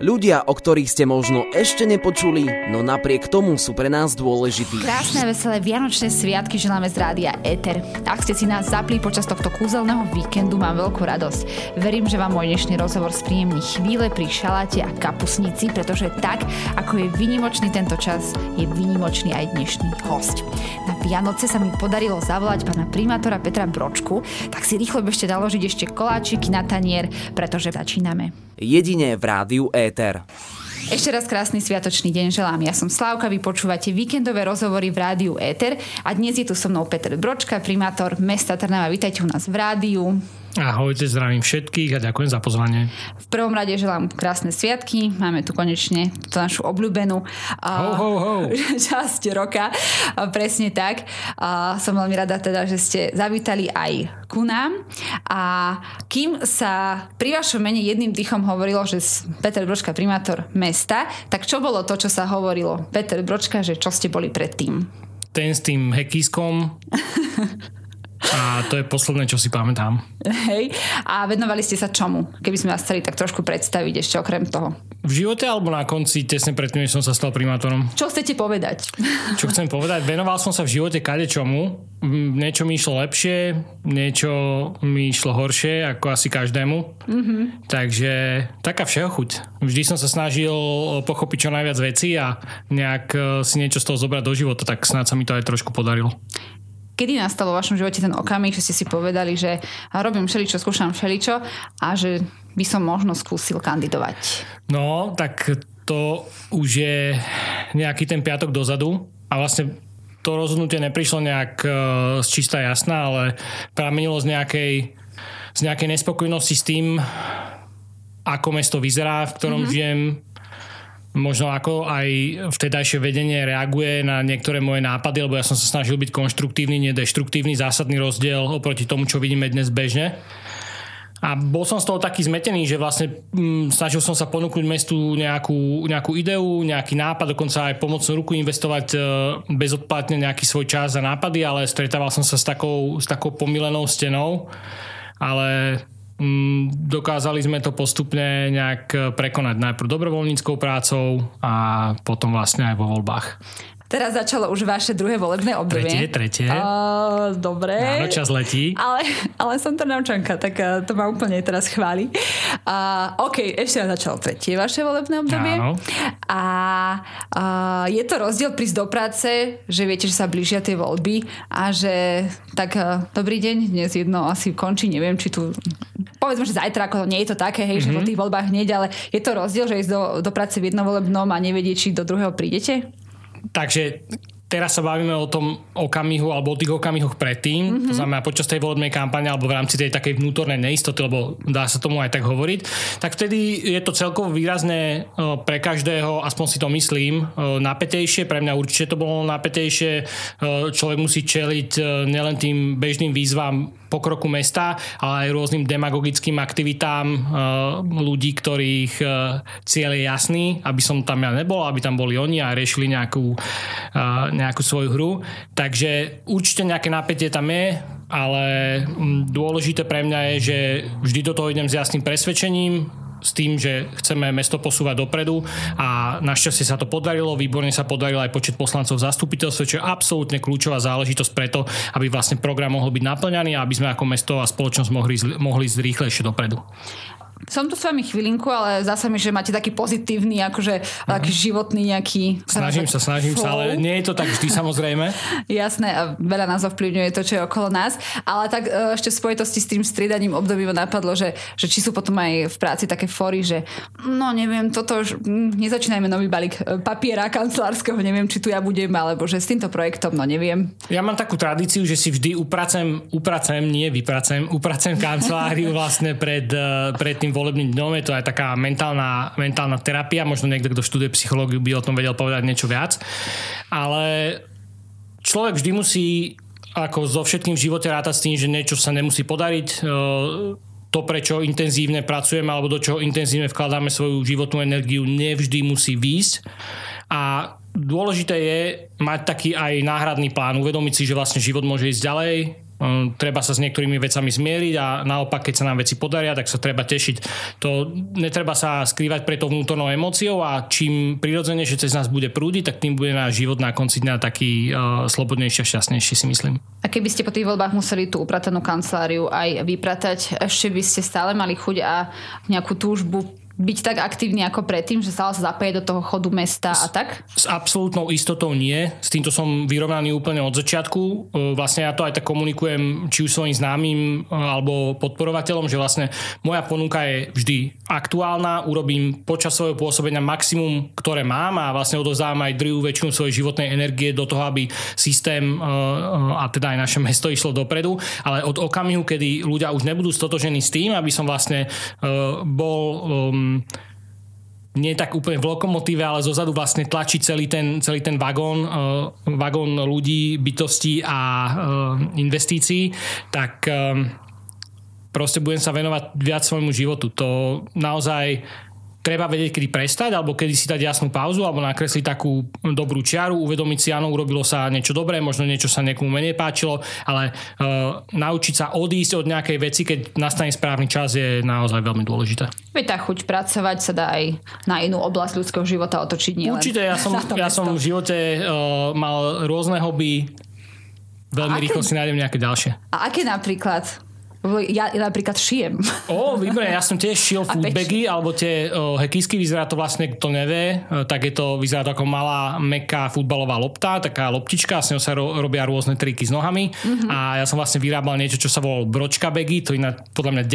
Ľudia, o ktorých ste možno ešte nepočuli, no napriek tomu sú pre nás dôležití. Krásne, veselé Vianočné sviatky želáme z rádia Eter. Ak ste si nás zapli počas tohto kúzelného víkendu, mám veľkú radosť. Verím, že vám môj dnešný rozhovor spríjemní chvíle pri šaláte a kapusnici, pretože tak, ako je vynimočný tento čas, je vynimočný aj dnešný host. Na Vianoce sa mi podarilo zavolať pána primátora Petra Bročku, tak si rýchlo bežte naložiť ešte koláčiky na tanier, pretože začíname. Jedine v rádiu Éter. Ešte raz krásny sviatočný deň želám. Ja som Slávka, vy počúvate víkendové rozhovory v rádiu Éter a dnes je tu so mnou Peter Bročka, primátor mesta Trnava. Vítajte u nás v rádiu. Ahojte, zdravím všetkých a ďakujem za pozvanie. V prvom rade želám krásne sviatky. Máme tu konečne tú našu obľúbenú ho, ho, ho. časť roka. Presne tak. Som veľmi rada teda, že ste zavítali aj ku nám. A kým sa pri vašom mene jedným dýchom hovorilo, že Peter Bročka primátor mesta, tak čo bolo to, čo sa hovorilo? Peter Bročka, že čo ste boli predtým? Ten s tým hekískom. A to je posledné, čo si pamätám. Hej. A venovali ste sa čomu? Keby sme vás chceli tak trošku predstaviť ešte okrem toho. V živote alebo na konci, tesne predtým, než som sa stal primátorom? Čo chcete povedať? Čo chcem povedať? Venoval som sa v živote kade čomu. Niečo mi išlo lepšie, niečo mi išlo horšie, ako asi každému. Mm-hmm. Takže taká všeho chuť. Vždy som sa snažil pochopiť čo najviac veci a nejak eh, si niečo z toho zobrať do života, tak snáď sa mi to aj trošku podarilo kedy nastal vo vašom živote ten okamih, že ste si povedali, že robím všeličo, skúšam všeličo a že by som možno skúsil kandidovať? No, tak to už je nejaký ten piatok dozadu a vlastne to rozhodnutie neprišlo nejak uh, z čistá jasná, ale pramenilo z nejakej, z nejakej nespokojnosti s tým, ako mesto vyzerá, v ktorom mm-hmm. žijem, možno ako aj vtedajšie vedenie reaguje na niektoré moje nápady, lebo ja som sa snažil byť konštruktívny, nedeštruktívny, zásadný rozdiel oproti tomu, čo vidíme dnes bežne. A bol som z toho taký zmetený, že vlastne mm, snažil som sa ponúknuť mestu nejakú, nejakú ideu, nejaký nápad, dokonca aj pomocnú ruku investovať e, bezodplatne nejaký svoj čas a nápady, ale stretával som sa s takou, s takou pomilenou stenou. Ale dokázali sme to postupne nejak prekonať najprv dobrovoľníckou prácou a potom vlastne aj vo voľbách. Teraz začalo už vaše druhé volebné obdobie. Tretie, tretie. Uh, dobre. Áno, čas letí. Ale, ale som to naučanka, tak uh, to ma úplne teraz chváli. Uh, OK, ešte raz začalo tretie vaše volebné obdobie. Áno. A uh, je to rozdiel prísť do práce, že viete, že sa blížia tie voľby a že tak uh, dobrý deň, dnes jedno asi končí, neviem, či tu povedzme, že zajtra ako nie je to také, hej, mm-hmm. že po mhm. tých voľbách hneď, ale je to rozdiel, že ísť do, do práce v jednovolebnom a nevedieť, či do druhého prídete? Takže teraz sa bavíme o tom okamihu alebo o tých okamihoch predtým, mm-hmm. to znamená počas tej volebnej kampane alebo v rámci tej takej vnútornej neistoty, lebo dá sa tomu aj tak hovoriť, tak vtedy je to celkovo výrazné pre každého, aspoň si to myslím, napätejšie, pre mňa určite to bolo napätejšie, človek musí čeliť nielen tým bežným výzvam pokroku mesta, ale aj rôznym demagogickým aktivitám ľudí, ktorých cieľ je jasný, aby som tam ja nebol, aby tam boli oni a riešili nejakú nejakú svoju hru. Takže určite nejaké napätie tam je, ale mm, dôležité pre mňa je, že vždy do toho idem s jasným presvedčením, s tým, že chceme mesto posúvať dopredu a našťastie sa to podarilo, výborne sa podarilo aj počet poslancov v zastupiteľstve, čo je absolútne kľúčová záležitosť preto, aby vlastne program mohol byť naplňaný a aby sme ako mesto a spoločnosť mohli, mohli ísť rýchlejšie dopredu som tu s vami chvilinku, ale zase mi, že máte taký pozitívny, akože uh-huh. taký životný nejaký... Snažím sa, snažím flow. sa, ale nie je to tak vždy samozrejme. Jasné, a veľa nás ovplyvňuje to, čo je okolo nás, ale tak e, ešte v spojitosti s tým striedaním období ma napadlo, že, že či sú potom aj v práci také fóry, že no neviem, toto už, hm, nezačínajme nový balík e, papiera kancelárskeho, neviem, či tu ja budem, alebo že s týmto projektom, no neviem. Ja mám takú tradíciu, že si vždy upracem, upracem, nie vypracem, upracem kanceláriu vlastne pred, e, pred tým tým volebným dňom je to aj taká mentálna, mentálna terapia, možno niekto, kto študuje psychológiu, by o tom vedel povedať niečo viac. Ale človek vždy musí ako so všetkým v živote rátať s tým, že niečo sa nemusí podariť. E, to, prečo intenzívne pracujeme alebo do čoho intenzívne vkladáme svoju životnú energiu, nevždy musí výjsť. A dôležité je mať taký aj náhradný plán, uvedomiť si, že vlastne život môže ísť ďalej, Um, treba sa s niektorými vecami zmieriť a naopak, keď sa nám veci podaria, tak sa treba tešiť. To netreba sa skrývať pre to vnútornou emóciou a čím prirodzene, že cez nás bude prúdiť, tak tým bude náš život na konci dňa taký uh, slobodnejší a šťastnejší, si myslím. A keby ste po tých voľbách museli tú upratanú kanceláriu aj vypratať, ešte by ste stále mali chuť a nejakú túžbu byť tak aktívny ako predtým, že stále sa zapájať do toho chodu mesta a tak? S absolútnou istotou nie. S týmto som vyrovnaný úplne od začiatku. E, vlastne ja to aj tak komunikujem či už svojim známym e, alebo podporovateľom, že vlastne moja ponuka je vždy aktuálna, urobím počas svojho pôsobenia maximum, ktoré mám a vlastne odovzdávam aj druhú väčšinu svojej životnej energie do toho, aby systém e, a teda aj naše mesto išlo dopredu, ale od okamihu, kedy ľudia už nebudú stotožení s tým, aby som vlastne bol nie tak úplne v lokomotíve, ale zozadu vlastne tlačí celý ten, celý ten vagón, uh, vagón ľudí, bytostí a uh, investícií, tak uh, proste budem sa venovať viac svojmu životu. To naozaj treba vedieť, kedy prestať, alebo kedy si dať jasnú pauzu, alebo nakresliť takú dobrú čiaru, uvedomiť si, áno, urobilo sa niečo dobré, možno niečo sa niekomu menej páčilo, ale uh, naučiť sa odísť od nejakej veci, keď nastane správny čas, je naozaj veľmi dôležité. Veď tá chuť pracovať sa dá aj na inú oblasť ľudského života otočiť. Nie Určite, ja som, ja som v živote uh, mal rôzne hobby, veľmi rýchlo si nájdem nejaké ďalšie. A aké napríklad? Ja, ja napríklad šijem. Ó, výborné, ja som tiež šil foodbagy, alebo tie o, hekisky, vyzerá to vlastne, kto nevie, e, tak je to, vyzerá to ako malá, meká futbalová lopta, taká loptička, s ňou sa ro, robia rôzne triky s nohami mm-hmm. a ja som vlastne vyrábal niečo, čo sa volalo bročka bagy, to iná podľa mňa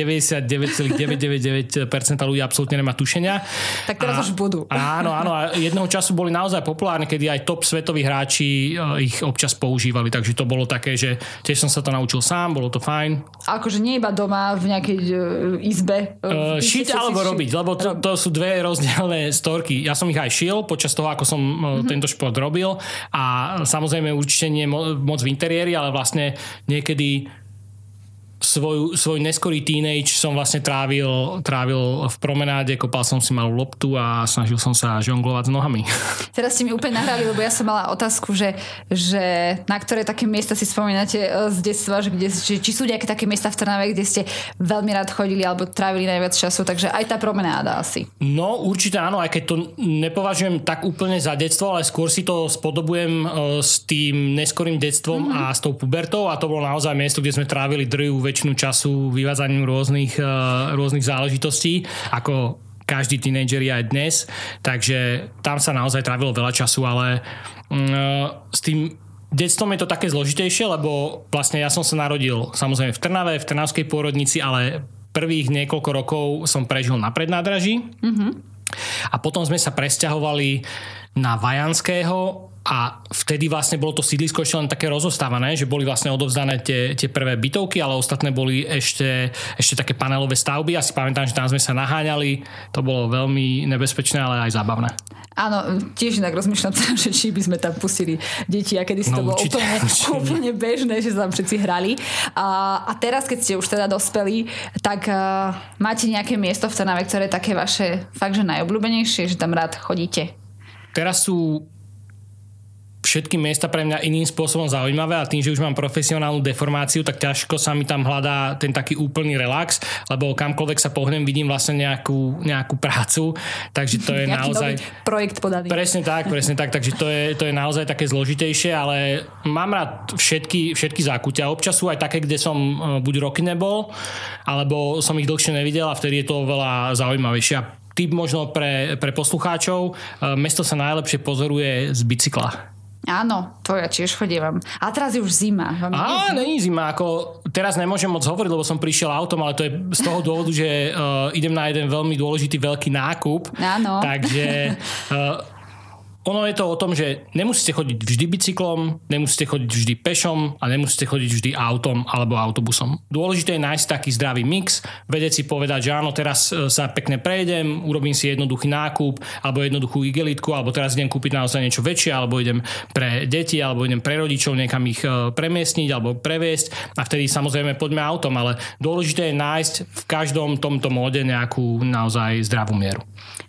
99,999% ľudí absolútne nemá tušenia. Tak teraz a, už budú. Áno, áno, a jedného času boli naozaj populárne, kedy aj top svetoví hráči e, ich občas používali, takže to bolo také, že tiež som sa to naučil sám, bolo to fajn. Akože že nie iba doma v nejakej uh, izbe. Uh, šiť alebo ši- robiť, lebo to, to sú dve rozdielne storky. Ja som ich aj šil počas toho, ako som mm-hmm. tento šport robil a samozrejme určite nie mo- moc v interiéri, ale vlastne niekedy svoj, svoj neskorý teenage som vlastne trávil, trávil v promenáde, kopal som si malú loptu a snažil som sa žonglovať s nohami. Teraz ste mi úplne nahrali, lebo ja som mala otázku, že, že na ktoré také miesta si spomínate e, z detstva, že kde, či, či sú nejaké také miesta v Trnave, kde ste veľmi rád chodili alebo trávili najviac času, takže aj tá promenáda asi. No určite áno, aj keď to nepovažujem tak úplne za detstvo, ale skôr si to spodobujem e, s tým neskorým detstvom mm-hmm. a s tou pubertou a to bolo naozaj miesto, kde sme trávili drvú väčšinu času vyvádzaním rôznych, eh, rôznych záležitostí, ako každý tínejdžer je aj dnes, takže tam sa naozaj trávilo veľa času, ale mm, eh, s tým detstvom je to také zložitejšie, lebo vlastne ja som sa narodil samozrejme v Trnave, v Trnavskej pôrodnici, ale prvých niekoľko rokov som prežil na prednádraží. Mm-hmm. A potom sme sa presťahovali na Vajanského a vtedy vlastne bolo to sídlisko ešte len také rozostávané, že boli vlastne odovzdané tie, tie prvé bytovky, ale ostatné boli ešte, ešte také panelové stavby. Asi pamätám, že tam sme sa naháňali. To bolo veľmi nebezpečné, ale aj zábavné. Áno, tiež inak rozmýšľam že či by sme tam pustili deti a kedy si no, to bolo určite, úplne, určite. úplne bežné, že sa tam všetci hrali. A, a teraz, keď ste už teda dospeli, tak uh, máte nejaké miesto v Trnave, ktoré je také vaše fakt, že najobľúbenejšie, že tam rád chodíte? Teraz sú všetky miesta pre mňa iným spôsobom zaujímavé a tým, že už mám profesionálnu deformáciu, tak ťažko sa mi tam hľadá ten taký úplný relax, lebo kamkoľvek sa pohnem, vidím vlastne nejakú, nejakú prácu, takže to je naozaj... projekt podaný. Presne tak, presne tak, takže to je, to je naozaj také zložitejšie, ale mám rád všetky, všetky zákutia. Občas sú aj také, kde som e, buď roky nebol, alebo som ich dlhšie nevidel a vtedy je to veľa zaujímavejšie. Typ možno pre, pre poslucháčov, e, mesto sa najlepšie pozoruje z bicykla. Áno, to ja tiež chodievam. A teraz je už zima. Á, není zima. Ako, teraz nemôžem moc hovoriť, lebo som prišiel autom, ale to je z toho dôvodu, že uh, idem na jeden veľmi dôležitý veľký nákup. Áno. Takže uh, ono je to o tom, že nemusíte chodiť vždy bicyklom, nemusíte chodiť vždy pešom a nemusíte chodiť vždy autom alebo autobusom. Dôležité je nájsť taký zdravý mix, vedieť si povedať, že áno, teraz e, sa pekne prejdem, urobím si jednoduchý nákup alebo jednoduchú igelitku, alebo teraz idem kúpiť naozaj niečo väčšie, alebo idem pre deti, alebo idem pre rodičov niekam ich e, premiestniť alebo previesť a vtedy samozrejme poďme autom, ale dôležité je nájsť v každom tomto móde nejakú naozaj zdravú mieru.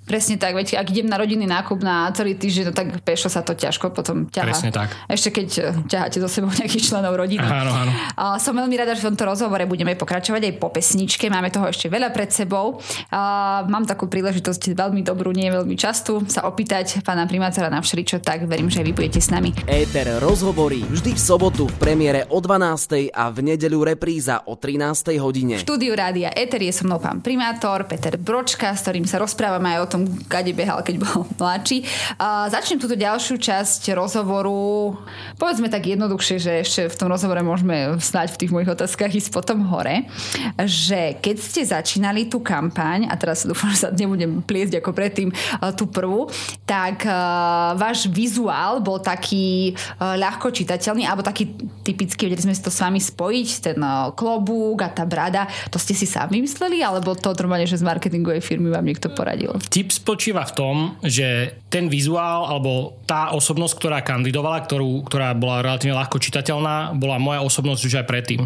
Presne tak, veď ak idem na rodinný nákup na celý týždeň no tak pešo sa to ťažko potom ťaha. Presne tak. Ešte keď e, ťaháte so sebou nejakých členov rodiny. Áno, áno. A som veľmi rada, že v tomto rozhovore budeme pokračovať aj po pesničke. Máme toho ešte veľa pred sebou. A mám takú príležitosť veľmi dobrú, nie veľmi častú, sa opýtať pána primátora na všeličo, tak verím, že aj vy budete s nami. Éter rozhovorí vždy v sobotu v premiére o 12. a v nedeľu repríza o 13. hodine. V štúdiu Rádia Eter je so mnou pán primátor Peter Bročka, s ktorým sa rozprávame aj o tom, kade behal, keď bol mladší. A začnem túto ďalšiu časť rozhovoru. Povedzme tak jednoduchšie, že ešte v tom rozhovore môžeme snáď v tých mojich otázkach ísť potom hore, že keď ste začínali tú kampaň, a teraz dúfam, že sa nebudem pliesť ako predtým tú prvú, tak uh, váš vizuál bol taký uh, ľahko čitateľný, alebo taký typický, vedeli sme si to s vami spojiť, ten uh, klobúk a tá brada, to ste si sami vymysleli, alebo to normálne, že z marketingovej firmy vám niekto poradil? Tip spočíva v tom, že ten vizuál alebo tá osobnosť, ktorá kandidovala, ktorú, ktorá bola relatívne ľahko čitateľná, bola moja osobnosť už aj predtým.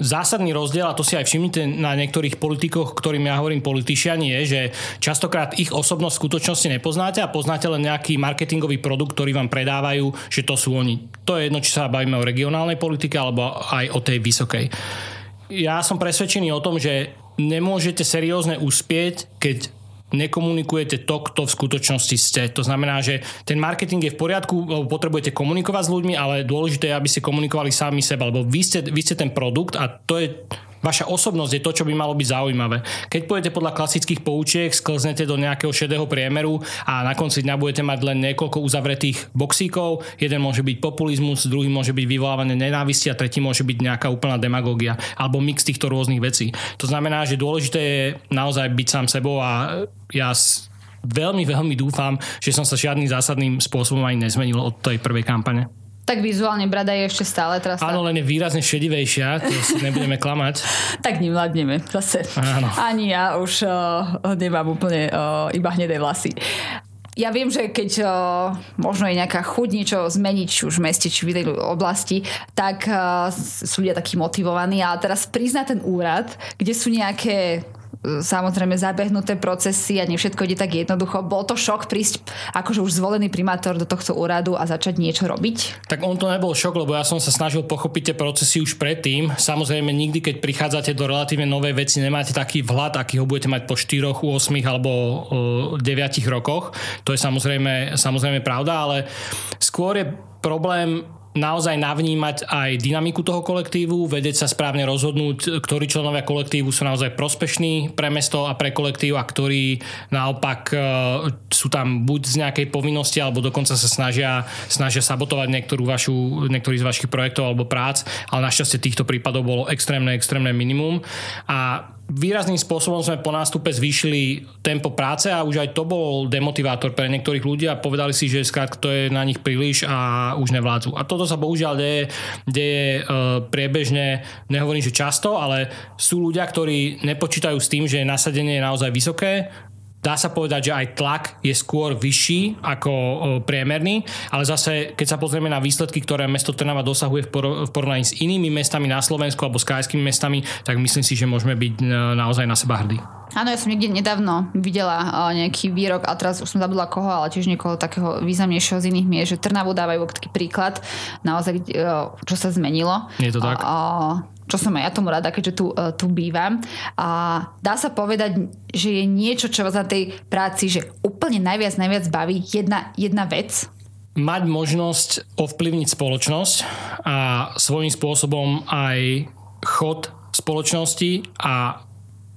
Zásadný rozdiel, a to si aj všimnite na niektorých politikoch, ktorým ja hovorím politišiani, je, že častokrát ich osobnosť v skutočnosti nepoznáte a poznáte len nejaký marketingový produkt, ktorý vám predávajú, že to sú oni. To je jedno, či sa bavíme o regionálnej politike alebo aj o tej vysokej. Ja som presvedčený o tom, že nemôžete seriózne uspieť, keď nekomunikujete to, kto v skutočnosti ste. To znamená, že ten marketing je v poriadku, lebo potrebujete komunikovať s ľuďmi, ale dôležité je, aby ste komunikovali sami seba, lebo vy ste, vy ste ten produkt a to je Vaša osobnosť je to, čo by malo byť zaujímavé. Keď pôjdete podľa klasických poučiek, sklznete do nejakého šedého priemeru a na konci dňa budete mať len niekoľko uzavretých boxíkov. Jeden môže byť populizmus, druhý môže byť vyvolávanie nenávisti a tretí môže byť nejaká úplná demagógia alebo mix týchto rôznych vecí. To znamená, že dôležité je naozaj byť sám sebou a ja veľmi, veľmi dúfam, že som sa žiadnym zásadným spôsobom ani nezmenil od tej prvej kampane. Tak vizuálne brada je ešte stále teraz. Áno, len je výrazne šedivejšia, to si nebudeme klamať. tak nemladneme zase. Áno. Ani ja už uh, nemám úplne uh, iba hnedé vlasy. Ja viem, že keď uh, možno je nejaká chuť niečo zmeniť, či už v meste, či v tej oblasti, tak uh, sú ľudia takí motivovaní. Ale teraz priznať ten úrad, kde sú nejaké samozrejme zabehnuté procesy a nie všetko ide tak jednoducho. Bol to šok prísť akože už zvolený primátor do tohto úradu a začať niečo robiť? Tak on to nebol šok, lebo ja som sa snažil pochopiť tie procesy už predtým. Samozrejme nikdy, keď prichádzate do relatívne novej veci, nemáte taký vhľad, aký ho budete mať po 4, 8 alebo 9 rokoch. To je samozrejme, samozrejme pravda, ale skôr je problém naozaj navnímať aj dynamiku toho kolektívu, vedieť sa správne rozhodnúť, ktorí členovia kolektívu sú naozaj prospešní pre mesto a pre kolektív a ktorí naopak e, sú tam buď z nejakej povinnosti alebo dokonca sa snažia, snažia sabotovať niektorú vašu, niektorý z vašich projektov alebo prác, ale našťastie týchto prípadov bolo extrémne, extrémne minimum. A výrazným spôsobom sme po nástupe zvýšili tempo práce a už aj to bol demotivátor pre niektorých ľudí a povedali si, že skrátka to je na nich príliš a už nevládzu. A toto sa bohužiaľ deje, deje e, priebežne, nehovorím, že často, ale sú ľudia, ktorí nepočítajú s tým, že nasadenie je naozaj vysoké dá sa povedať, že aj tlak je skôr vyšší ako priemerný, ale zase, keď sa pozrieme na výsledky, ktoré mesto Trnava dosahuje v porovnaní s inými mestami na Slovensku alebo s krajskými mestami, tak myslím si, že môžeme byť e, naozaj na seba hrdí. Áno, ja som niekde nedávno videla nejaký výrok, a teraz už som zabudla koho, ale tiež niekoho takého významnejšieho z iných miest, že Trnavu dávajú taký príklad, naozaj, e, čo sa zmenilo. Je to tak? A, čo som aj ja tomu rada, keďže tu, uh, tu bývam. A dá sa povedať, že je niečo, čo vás na tej práci, že úplne najviac, najviac baví jedna, jedna vec? Mať možnosť ovplyvniť spoločnosť a svojím spôsobom aj chod spoločnosti a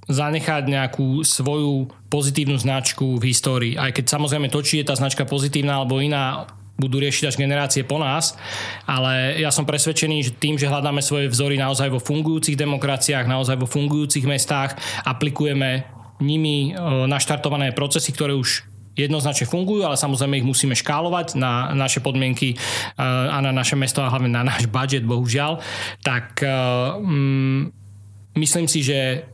zanechať nejakú svoju pozitívnu značku v histórii. Aj keď samozrejme to, či je tá značka pozitívna alebo iná, budú riešiť až generácie po nás, ale ja som presvedčený, že tým, že hľadáme svoje vzory naozaj vo fungujúcich demokraciách, naozaj vo fungujúcich mestách, aplikujeme nimi e, naštartované procesy, ktoré už jednoznačne fungujú, ale samozrejme ich musíme škálovať na naše podmienky e, a na naše mesto a hlavne na náš budget, bohužiaľ, tak um, myslím si, že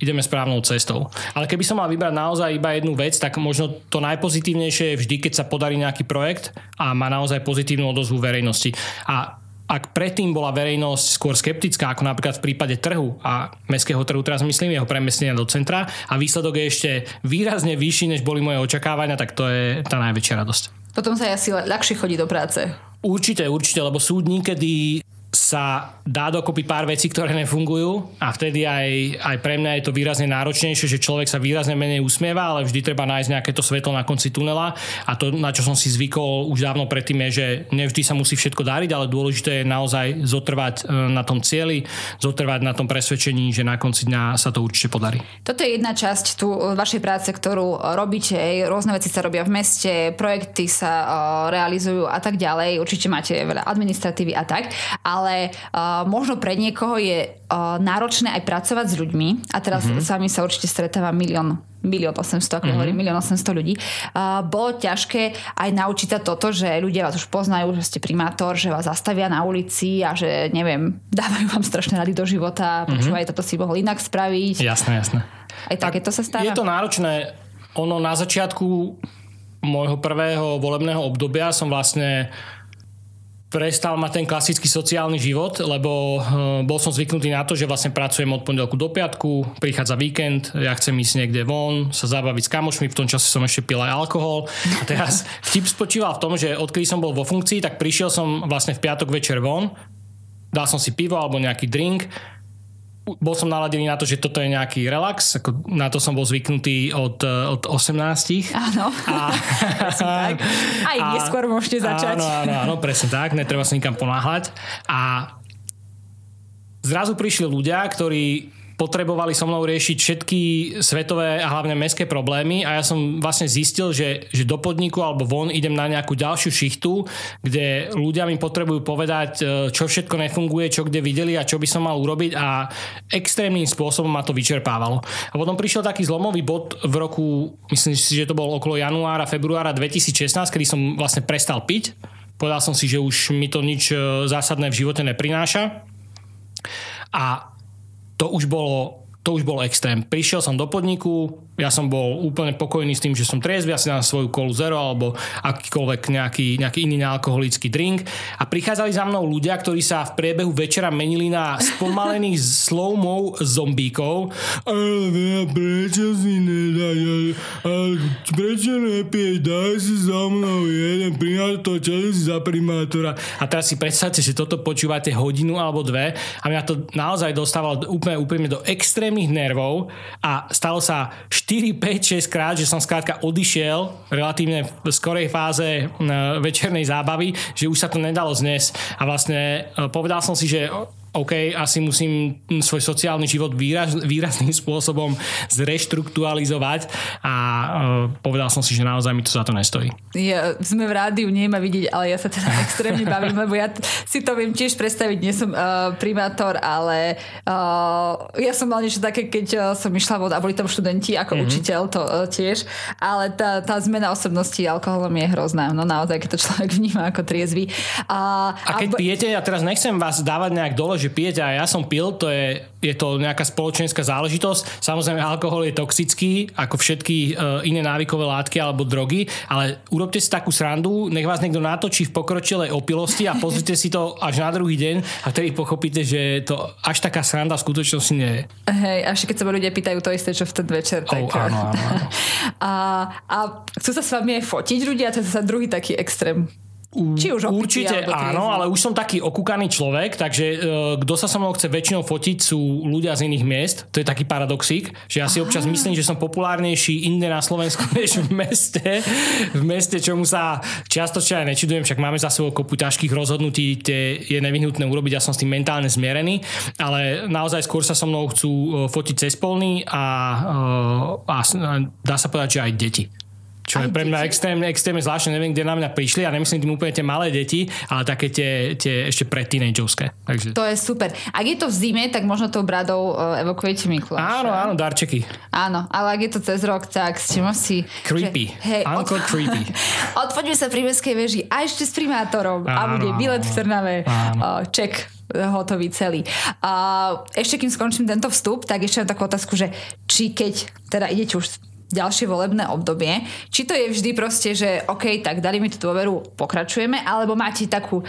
ideme správnou cestou. Ale keby som mal vybrať naozaj iba jednu vec, tak možno to najpozitívnejšie je vždy, keď sa podarí nejaký projekt a má naozaj pozitívnu odozvu verejnosti. A ak predtým bola verejnosť skôr skeptická, ako napríklad v prípade trhu a mestského trhu, teraz myslím jeho premiestnenia do centra a výsledok je ešte výrazne vyšší, než boli moje očakávania, tak to je tá najväčšia radosť. Potom sa asi ľahšie chodí do práce. Určite, určite, lebo sú dní, kedy sa dá dokopy pár vecí, ktoré nefungujú. A vtedy aj, aj pre mňa je to výrazne náročnejšie, že človek sa výrazne menej usmieva, ale vždy treba nájsť nejaké to svetlo na konci tunela. A to, na čo som si zvykol už dávno predtým je, že nevždy sa musí všetko dariť, ale dôležité je naozaj zotrvať e, na tom cieli, zotrvať na tom presvedčení, že na konci dňa sa to určite podarí. Toto je jedna časť tu vašej práce, ktorú robíte, rôzne veci sa robia v meste, projekty sa e, realizujú a tak ďalej, určite máte veľa administratívy a tak, ale ale uh, možno pre niekoho je uh, náročné aj pracovať s ľuďmi a teraz mm-hmm. s vami sa určite stretáva milión milión 800, ako mm-hmm. hovorím, milión 800 ľudí. Uh, bolo ťažké aj naučiť sa toto, že ľudia vás už poznajú, že ste primátor, že vás zastavia na ulici a že, neviem, dávajú vám strašné rady do života, mm-hmm. počúvaj, toto si mohol inak spraviť. Jasné, jasné. Aj tak, takéto sa stáva? Je to náročné. Ono na začiatku môjho prvého volebného obdobia som vlastne prestal mať ten klasický sociálny život, lebo uh, bol som zvyknutý na to, že vlastne pracujem od pondelku do piatku, prichádza víkend, ja chcem ísť niekde von, sa zabaviť s kamošmi, v tom čase som ešte pil aj alkohol. A teraz vtip spočíval v tom, že odkedy som bol vo funkcii, tak prišiel som vlastne v piatok večer von, dal som si pivo alebo nejaký drink, bol som naladený na to, že toto je nejaký relax, ako na to som bol zvyknutý od, od 18. Áno, a, tak. Aj a, neskôr môžete začať. Áno, áno, áno, presne tak, netreba sa nikam ponáhľať. A zrazu prišli ľudia, ktorí potrebovali so mnou riešiť všetky svetové a hlavne mestské problémy a ja som vlastne zistil, že, že do podniku alebo von idem na nejakú ďalšiu šichtu, kde ľudia mi potrebujú povedať, e, čo všetko nefunguje, čo kde videli a čo by som mal urobiť a extrémnym spôsobom ma to vyčerpávalo. A potom prišiel taký zlomový bod v roku, myslím si, že to bol okolo januára, februára 2016, kedy som vlastne prestal piť. Povedal som si, že už mi to nič e, zásadné v živote neprináša. A to už bolo to už bol extrém. Prišiel som do podniku, ja som bol úplne pokojný s tým, že som triezvy, asi na svoju kolu zero alebo akýkoľvek nejaký, nejaký iný nealkoholický drink a prichádzali za mnou ľudia, ktorí sa v priebehu večera menili na spomalených slowmov zombíkov. Prečo si nedaj? Prečo nepiješ? Daj si za mnou jeden primátor, čo si za primátora? A teraz si predstavte, že toto počúvate hodinu alebo dve a mňa to naozaj dostávalo úplne, úplne do extrémnych nervov a stalo sa 4, 5, 6 krát, že som skrátka odišiel relatívne v skorej fáze večernej zábavy, že už sa to nedalo znesť. A vlastne e, povedal som si, že OK, asi musím svoj sociálny život výraz, výrazným spôsobom zreštruktualizovať a uh, povedal som si, že naozaj mi to za to nestojí. Ja, sme v rádiu, nie ma vidieť, ale ja sa teda extrémne bavím, lebo ja si to viem tiež predstaviť, nie som uh, primátor, ale uh, ja som mal niečo také, keď uh, som išla von a boli tam študenti ako mm-hmm. učiteľ, to uh, tiež, ale tá, tá zmena osobnosti alkoholom je hrozná, no naozaj, keď to človek vníma ako triezvy. A, a keď a... pijete, ja teraz nechcem vás dávať nejak dole, že pijete a ja som pil, to je, je to nejaká spoločenská záležitosť. Samozrejme, alkohol je toxický, ako všetky uh, iné návykové látky alebo drogy, ale urobte si takú srandu, nech vás niekto natočí v pokročilej opilosti a pozrite si to až na druhý deň a vtedy pochopíte, že to až taká sranda v skutočnosti nie je. Hej, až keď sa ľudia pýtajú to isté, čo v ten večer. Tak... Oh, áno, áno, áno. a, a chcú sa s vami aj fotiť ľudia, to je zase druhý taký extrém. Či už Určite áno, ale už som taký okúkaný človek, takže uh, kto sa so mnou chce väčšinou fotiť sú ľudia z iných miest. To je taký paradoxík, že ja si Aha. občas myslím, že som populárnejší inde na Slovensku než v meste. V meste, čomu sa častočne aj nečudujem, však máme za sebou kopu ťažkých rozhodnutí, tie je nevyhnutné urobiť, ja som s tým mentálne zmierený, ale naozaj skôr sa so mnou chcú uh, fotiť cez polný a, uh, a dá sa povedať, že aj deti. Čo je pre mňa extrémne, extrémne zvláštne, neviem, kde na mňa prišli a nemyslím tým úplne tie malé deti, ale také tie, tie ešte pre teenageovské. Takže... To je super. Ak je to v zime, tak možno tou bradou uh, evokujete Mikuláša. Áno, áno, darčeky. Áno, ale ak je to cez rok, tak s čím si... Creepy. Že, hej, Uncle od... creepy. Odpoďme sa pri mestskej veži a ešte s primátorom áno, a bude bilet v Trnave. Uh, ček hotový celý. A ešte kým skončím tento vstup, tak ešte mám takú otázku, že či keď teda idete už ďalšie volebné obdobie. Či to je vždy proste, že OK, tak dali mi tú dôveru, pokračujeme, alebo máte takú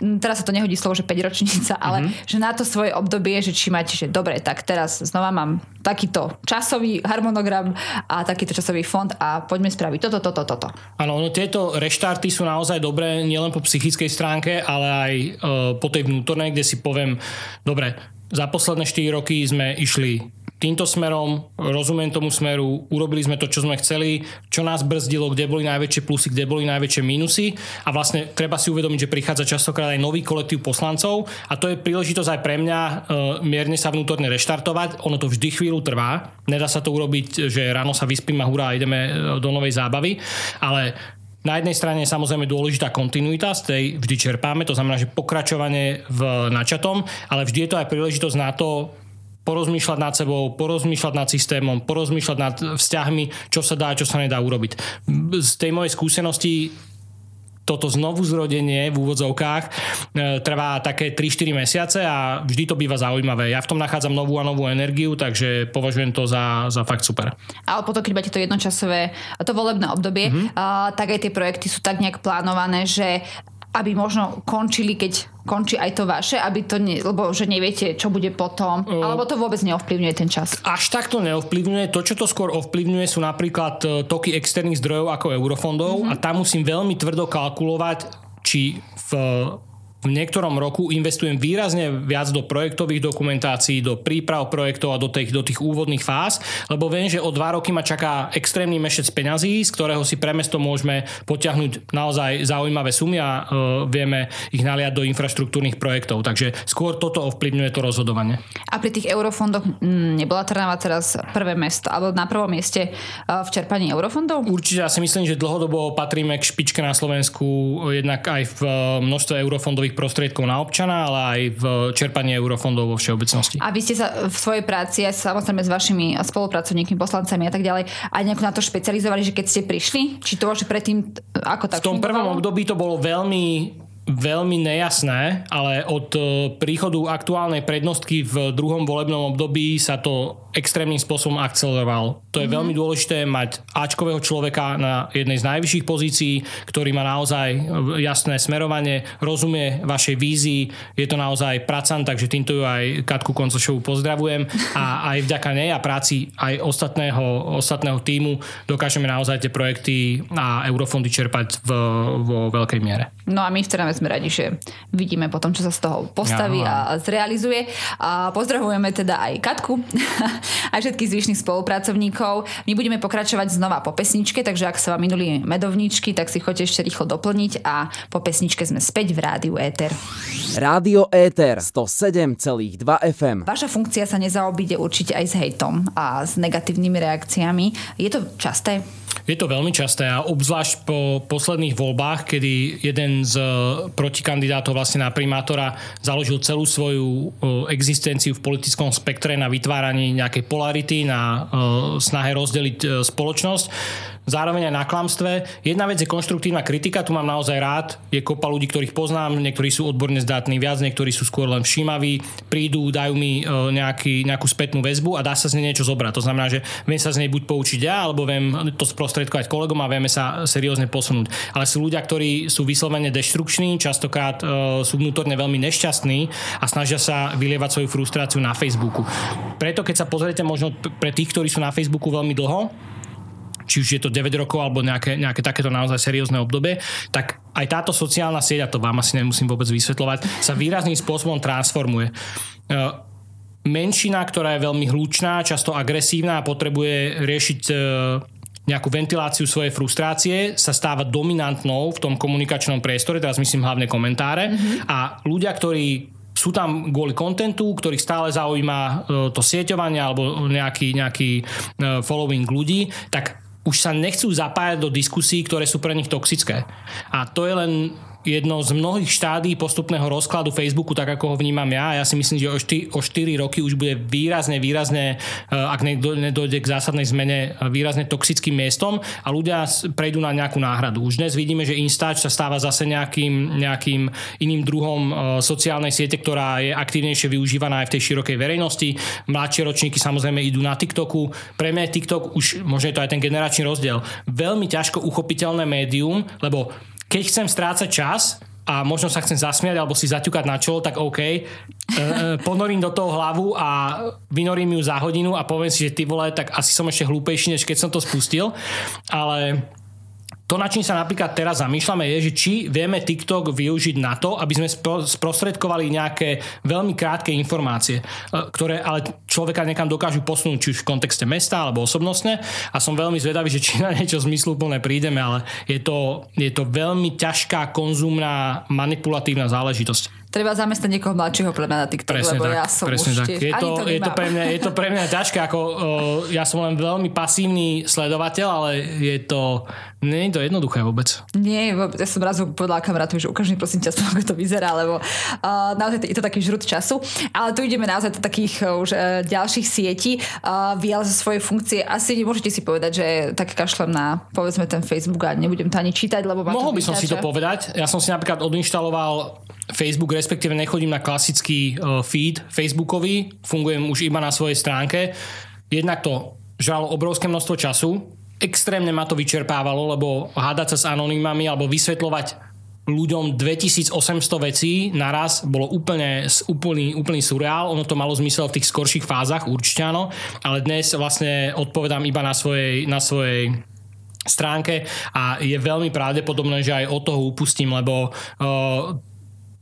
teraz sa to nehodí slovo, že 5 ročnica, ale mm-hmm. že na to svoje obdobie, že či máte, že dobre, tak teraz znova mám takýto časový harmonogram a takýto časový fond a poďme spraviť toto, toto, toto. Áno, no tieto reštarty sú naozaj dobré nielen po psychickej stránke, ale aj e, po tej vnútornej, kde si poviem, dobre, za posledné 4 roky sme išli týmto smerom, rozumiem tomu smeru, urobili sme to, čo sme chceli, čo nás brzdilo, kde boli najväčšie plusy, kde boli najväčšie mínusy a vlastne treba si uvedomiť, že prichádza častokrát aj nový kolektív poslancov a to je príležitosť aj pre mňa e, mierne sa vnútorne reštartovať. Ono to vždy chvíľu trvá, nedá sa to urobiť, že ráno sa vyspím a hurá, ideme e, do novej zábavy, ale na jednej strane je samozrejme dôležitá kontinuita, z tej vždy čerpáme, to znamená, že pokračovanie v načatom, ale vždy je to aj príležitosť na to porozmýšľať nad sebou, porozmýšľať nad systémom, porozmýšľať nad vzťahmi, čo sa dá, čo sa nedá urobiť. Z tej mojej skúsenosti toto znovu zrodenie v úvodzovkách e, trvá také 3-4 mesiace a vždy to býva zaujímavé. Ja v tom nachádzam novú a novú energiu, takže považujem to za, za fakt super. Ale potom, keď máte to jednočasové, to volebné obdobie, mm-hmm. a, tak aj tie projekty sú tak nejak plánované, že aby možno končili, keď končí aj to vaše, aby to ne, lebo že neviete, čo bude potom, uh, alebo to vôbec neovplyvňuje ten čas? Až tak to neovplyvňuje. To, čo to skôr ovplyvňuje, sú napríklad e, toky externých zdrojov ako eurofondov mm-hmm. a tam musím veľmi tvrdo kalkulovať, či v v niektorom roku investujem výrazne viac do projektových dokumentácií, do príprav projektov a do tých, do tých úvodných fáz, lebo viem, že o dva roky ma čaká extrémny mešec peňazí, z ktorého si pre mesto môžeme potiahnuť naozaj zaujímavé sumy a uh, vieme ich naliať do infraštruktúrnych projektov. Takže skôr toto ovplyvňuje to rozhodovanie. A pri tých eurofondoch m, nebola Trnava teraz prvé mesto, alebo na prvom mieste uh, v čerpaní eurofondov? Určite, ja si myslím, že dlhodobo patríme k špičke na Slovensku, jednak aj v množstve eurofondových finančných prostriedkov na občana, ale aj v čerpaní eurofondov vo všeobecnosti. A vy ste sa v svojej práci, aj samozrejme s vašimi spolupracovníkmi, poslancami a tak ďalej, aj nejako na to špecializovali, že keď ste prišli? Či to že predtým ako tak V tom fungovalo? prvom období to bolo veľmi veľmi nejasné, ale od e, príchodu aktuálnej prednostky v druhom volebnom období sa to extrémnym spôsobom akceleroval. To je mm-hmm. veľmi dôležité mať Ačkového človeka na jednej z najvyšších pozícií, ktorý má naozaj jasné smerovanie, rozumie vašej vízii, je to naozaj pracant, takže týmto ju aj Katku Koncošovu pozdravujem a aj vďaka nej a práci aj ostatného, ostatného týmu dokážeme naozaj tie projekty a eurofondy čerpať v, vo veľkej miere. No a my v Trnave sme radi, že vidíme potom, čo sa z toho postaví Aha. a zrealizuje. A pozdravujeme teda aj Katku a všetkých zvyšných spolupracovníkov. My budeme pokračovať znova po pesničke, takže ak sa vám minuli medovničky, tak si choďte ešte rýchlo doplniť a po pesničke sme späť v Rádiu Éter. Rádio Éter 107,2 FM. Vaša funkcia sa nezaobíde určite aj s hejtom a s negatívnymi reakciami. Je to časté? Je to veľmi časté a obzvlášť po posledných voľbách, kedy jeden z protikandidátov vlastne na primátora založil celú svoju e, existenciu v politickom spektre na vytváraní nejakej polarity, na e, snahe rozdeliť e, spoločnosť zároveň aj na klamstve. Jedna vec je konštruktívna kritika, tu mám naozaj rád. Je kopa ľudí, ktorých poznám, niektorí sú odborne zdatní viac, niektorí sú skôr len všímaví, prídu, dajú mi e, nejaký, nejakú spätnú väzbu a dá sa z nej niečo zobrať. To znamená, že viem sa z nej buď poučiť ja, alebo viem to sprostredkovať kolegom a vieme sa seriózne posunúť. Ale sú ľudia, ktorí sú vyslovene deštrukční, častokrát e, sú vnútorne veľmi nešťastní a snažia sa vylievať svoju frustráciu na Facebooku. Preto keď sa pozriete možno pre tých, ktorí sú na Facebooku veľmi dlho, či už je to 9 rokov alebo nejaké, nejaké takéto naozaj seriózne obdobie, tak aj táto sociálna sieť, a to vám asi nemusím vôbec vysvetľovať, sa výrazným spôsobom transformuje. E, menšina, ktorá je veľmi hlučná, často agresívna a potrebuje riešiť e, nejakú ventiláciu svojej frustrácie, sa stáva dominantnou v tom komunikačnom priestore, teraz myslím hlavne komentáre mm-hmm. a ľudia, ktorí sú tam kvôli kontentu, ktorých stále zaujíma e, to sieťovanie alebo nejaký, nejaký following ľudí, tak už sa nechcú zapájať do diskusí, ktoré sú pre nich toxické. A to je len jedno z mnohých štádí postupného rozkladu Facebooku, tak ako ho vnímam ja. Ja si myslím, že o 4, o 4 roky už bude výrazne, výrazne, eh, ak nedojde k zásadnej zmene, eh, výrazne toxickým miestom a ľudia prejdú na nejakú náhradu. Už dnes vidíme, že Instač sa stáva zase nejakým, nejakým iným druhom eh, sociálnej siete, ktorá je aktívnejšie využívaná aj v tej širokej verejnosti. Mladšie ročníky samozrejme idú na TikToku. Pre mňa je TikTok už, možno je to aj ten generačný rozdiel, veľmi ťažko uchopiteľné médium, lebo keď chcem strácať čas, a možno sa chcem zasmiať alebo si zaťukať na čelo, tak OK. E, ponorím do toho hlavu a vynorím ju za hodinu a poviem si, že ty vole, tak asi som ešte hlúpejší, než keď som to spustil. Ale to, na čím sa napríklad teraz zamýšľame, je, že či vieme TikTok využiť na to, aby sme sprostredkovali nejaké veľmi krátke informácie, e, ktoré ale človeka niekam dokážu posunúť, či už v kontexte mesta alebo osobnostne. A som veľmi zvedavý, že či na niečo zmysluplné prídeme, ale je to, je to veľmi ťažká, konzumná, manipulatívna záležitosť treba zamestnať niekoho mladšieho pre mňa na TikTok, presne lebo tak, ja som presne už tak. je to, to, je, to pre mňa, je to pre mňa ťažké, ako uh, ja som len veľmi pasívny sledovateľ, ale je to, nie je to jednoduché vôbec. Nie, ja som raz povedala kamarátu, že ukáž mi prosím ťa, ako to vyzerá, lebo uh, naozaj je to taký žrut času, ale tu ideme naozaj do takých uh, už uh, ďalších sietí. Uh, vy ale zo svojej funkcie asi nemôžete si povedať, že tak kašlem na povedzme ten Facebook a nebudem to ani čítať, lebo Mohol by som si to povedať. Ja som si napríklad odinštaloval Facebook, respektíve nechodím na klasický uh, feed Facebookový, fungujem už iba na svojej stránke. Jednak to žalo obrovské množstvo času, extrémne ma to vyčerpávalo, lebo hádať sa s anonymami alebo vysvetľovať ľuďom 2800 vecí naraz bolo úplne úplný, úplný surreál. Ono to malo zmysel v tých skorších fázach, určite áno, ale dnes vlastne odpovedám iba na svojej, na svojej stránke a je veľmi pravdepodobné, že aj od toho upustím, lebo uh,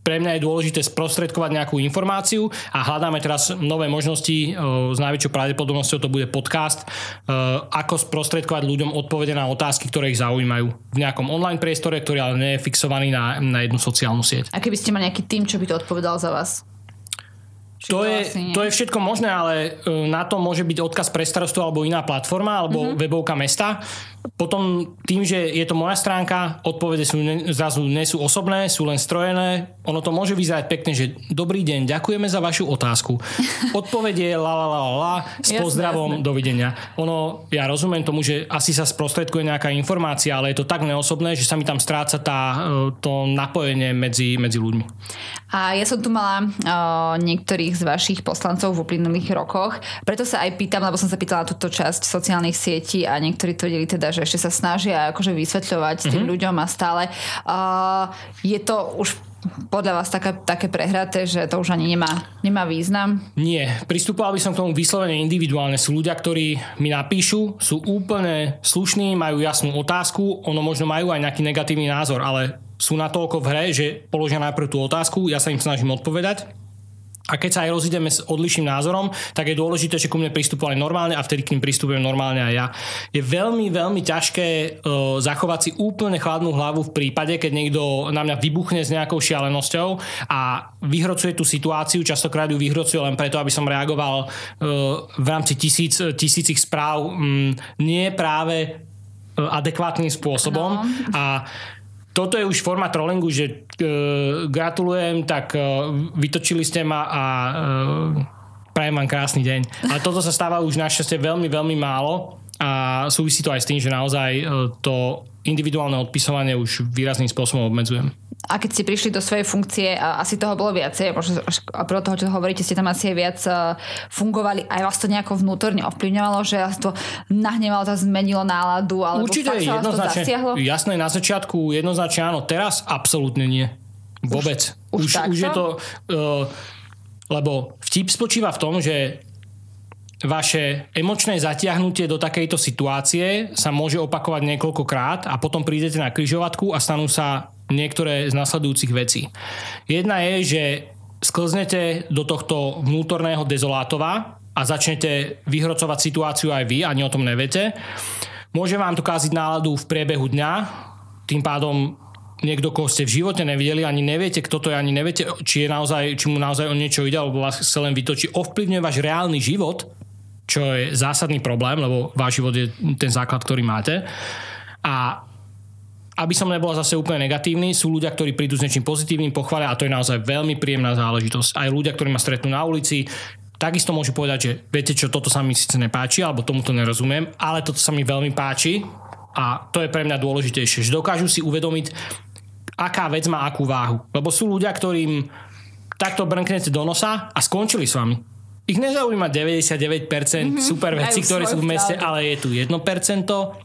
pre mňa je dôležité sprostredkovať nejakú informáciu a hľadáme teraz nové možnosti. S najväčšou pravdepodobnosťou to bude podcast, ako sprostredkovať ľuďom odpovede na otázky, ktoré ich zaujímajú v nejakom online priestore, ktorý ale nie je fixovaný na, na jednu sociálnu sieť. A keby ste mali nejaký tým, čo by to odpovedal za vás? to, je, to je všetko možné, ale na to môže byť odkaz pre starostu alebo iná platforma alebo mm-hmm. webovka mesta potom tým, že je to moja stránka, odpovede sú ne, zrazu nie sú osobné, sú len strojené. Ono to môže vyzerať pekne, že dobrý deň, ďakujeme za vašu otázku. Odpovedie la la la la s jasne, pozdravom, jasne. dovidenia. Ono, ja rozumiem tomu, že asi sa sprostredkuje nejaká informácia, ale je to tak neosobné, že sa mi tam stráca tá, e, to napojenie medzi, medzi ľuďmi. A ja som tu mala o, niektorých z vašich poslancov v uplynulých rokoch, preto sa aj pýtam, lebo som sa pýtala túto časť sociálnych sietí a niektorí tvrdili teda, že ešte sa snažia akože vysvetľovať mm-hmm. tým mhm. ľuďom a stále uh, je to už podľa vás také, také prehraté, že to už ani nemá, nemá význam? Nie. Pristupoval by som k tomu vyslovene individuálne. Sú ľudia, ktorí mi napíšu, sú úplne slušní, majú jasnú otázku, ono možno majú aj nejaký negatívny názor, ale sú natoľko v hre, že položia najprv tú otázku, ja sa im snažím odpovedať a keď sa aj rozídeme s odlišným názorom, tak je dôležité, že ku mne pristupovali normálne a vtedy k ním pristupujem normálne aj ja. Je veľmi, veľmi ťažké uh, zachovať si úplne chladnú hlavu v prípade, keď niekto na mňa vybuchne s nejakou šialenosťou a vyhrocuje tú situáciu, častokrát ju vyhrocuje len preto, aby som reagoval uh, v rámci tisíc, tisícich správ um, nie práve uh, adekvátnym spôsobom. No. A toto je už forma trollingu, že uh, gratulujem, tak uh, vytočili ste ma a uh, prajem vám krásny deň. Ale toto sa stáva už našťastie veľmi, veľmi málo a súvisí to aj s tým, že naozaj uh, to individuálne odpisovanie už výrazným spôsobom obmedzujem a keď ste prišli do svojej funkcie, asi toho bolo viacej, možno a pro toho, čo hovoríte, ste tam asi aj viac fungovali, aj vás to nejako vnútorne ovplyvňovalo, že vás to nahnevalo, to zmenilo náladu, alebo Určite fakt sa jednoznačne, to zasiahlo? Jasné, na začiatku jednoznačne áno, teraz absolútne nie. Vôbec. Už, už, už, už je to... Uh, lebo vtip spočíva v tom, že vaše emočné zatiahnutie do takejto situácie sa môže opakovať niekoľkokrát a potom prídete na kryžovatku a stanú sa niektoré z nasledujúcich vecí. Jedna je, že sklznete do tohto vnútorného dezolátova a začnete vyhrocovať situáciu aj vy, ani o tom neviete. Môže vám to káziť náladu v priebehu dňa, tým pádom niekto, koho ste v živote nevideli, ani neviete, kto to je, ani neviete, či, je naozaj, či mu naozaj o niečo ide, alebo vás chce len vytočiť, ovplyvňuje váš reálny život, čo je zásadný problém, lebo váš život je ten základ, ktorý máte. A aby som nebola zase úplne negatívny, sú ľudia, ktorí prídu s niečím pozitívnym, pochvália a to je naozaj veľmi príjemná záležitosť. Aj ľudia, ktorí ma stretnú na ulici, takisto môžu povedať, že viete čo, toto sa mi síce nepáči, alebo tomuto nerozumiem, ale toto sa mi veľmi páči a to je pre mňa dôležitejšie, že dokážu si uvedomiť, aká vec má akú váhu. Lebo sú ľudia, ktorým takto brnknete do nosa a skončili s vami. Ich nezaujíma 99% mm-hmm, super veci, ktoré sú v meste, pravdu. ale je tu 1%,